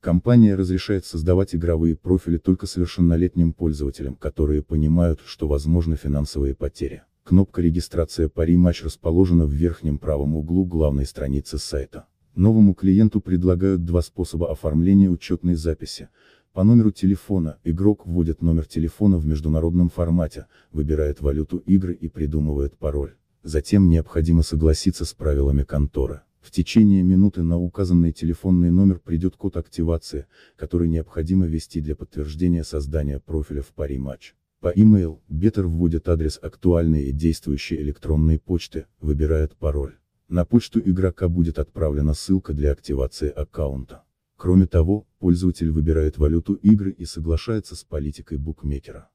Компания разрешает создавать игровые профили только совершеннолетним пользователям, которые понимают, что возможны финансовые потери. Кнопка регистрация пари матч расположена в верхнем правом углу главной страницы сайта. Новому клиенту предлагают два способа оформления учетной записи. По номеру телефона, игрок вводит номер телефона в международном формате, выбирает валюту игры и придумывает пароль. Затем необходимо согласиться с правилами конторы. В течение минуты на указанный телефонный номер придет код активации, который необходимо ввести для подтверждения создания профиля в паре матч. По email, Беттер вводит адрес актуальной и действующей электронной почты, выбирает пароль. На почту игрока будет отправлена ссылка для активации аккаунта. Кроме того, пользователь выбирает валюту игры и соглашается с политикой букмекера.